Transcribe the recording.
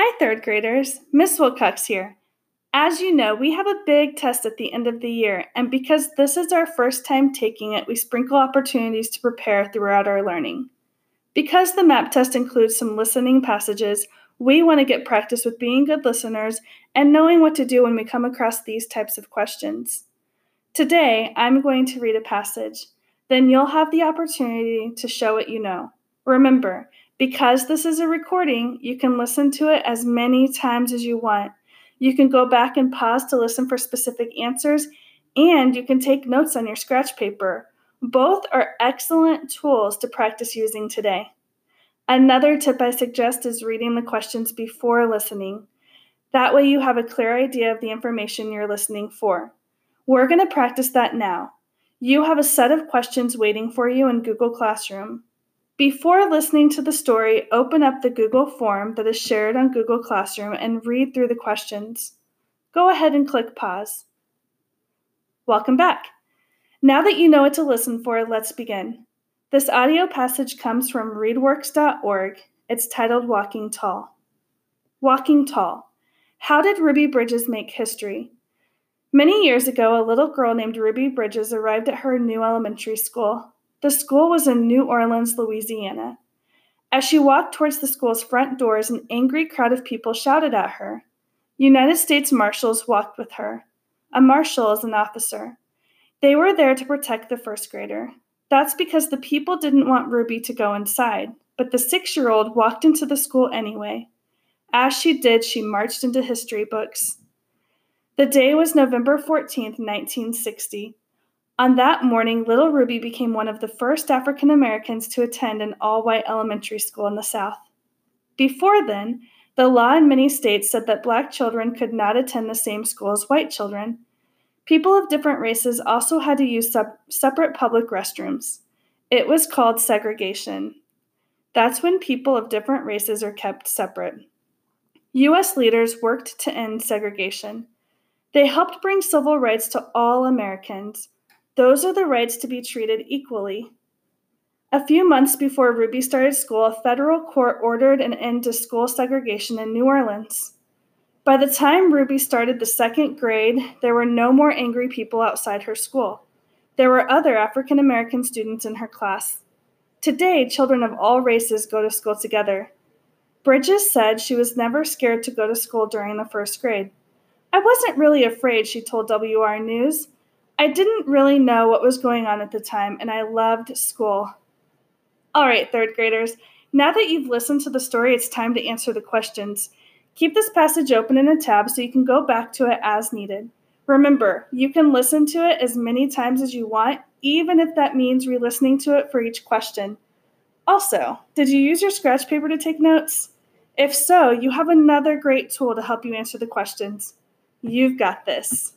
Hi, third graders. Miss Wilcox here. As you know, we have a big test at the end of the year, and because this is our first time taking it, we sprinkle opportunities to prepare throughout our learning. Because the MAP test includes some listening passages, we want to get practice with being good listeners and knowing what to do when we come across these types of questions. Today, I'm going to read a passage. Then you'll have the opportunity to show what you know. Remember, because this is a recording, you can listen to it as many times as you want. You can go back and pause to listen for specific answers, and you can take notes on your scratch paper. Both are excellent tools to practice using today. Another tip I suggest is reading the questions before listening. That way, you have a clear idea of the information you're listening for. We're going to practice that now. You have a set of questions waiting for you in Google Classroom. Before listening to the story, open up the Google form that is shared on Google Classroom and read through the questions. Go ahead and click pause. Welcome back. Now that you know what to listen for, let's begin. This audio passage comes from readworks.org. It's titled Walking Tall. Walking Tall. How did Ruby Bridges make history? Many years ago, a little girl named Ruby Bridges arrived at her new elementary school. The school was in New Orleans, Louisiana. As she walked towards the school's front doors, an angry crowd of people shouted at her. United States Marshals walked with her. A marshal is an officer. They were there to protect the first grader. That's because the people didn't want Ruby to go inside, but the six year old walked into the school anyway. As she did, she marched into history books. The day was November 14th, 1960. On that morning, little Ruby became one of the first African Americans to attend an all white elementary school in the South. Before then, the law in many states said that black children could not attend the same school as white children. People of different races also had to use separate public restrooms. It was called segregation. That's when people of different races are kept separate. U.S. leaders worked to end segregation. They helped bring civil rights to all Americans those are the rights to be treated equally. A few months before Ruby started school, a federal court ordered an end to school segregation in New Orleans. By the time Ruby started the second grade, there were no more angry people outside her school. There were other African American students in her class. Today, children of all races go to school together. Bridges said she was never scared to go to school during the first grade. I wasn't really afraid, she told WR News. I didn't really know what was going on at the time, and I loved school. All right, third graders, now that you've listened to the story, it's time to answer the questions. Keep this passage open in a tab so you can go back to it as needed. Remember, you can listen to it as many times as you want, even if that means re listening to it for each question. Also, did you use your scratch paper to take notes? If so, you have another great tool to help you answer the questions. You've got this.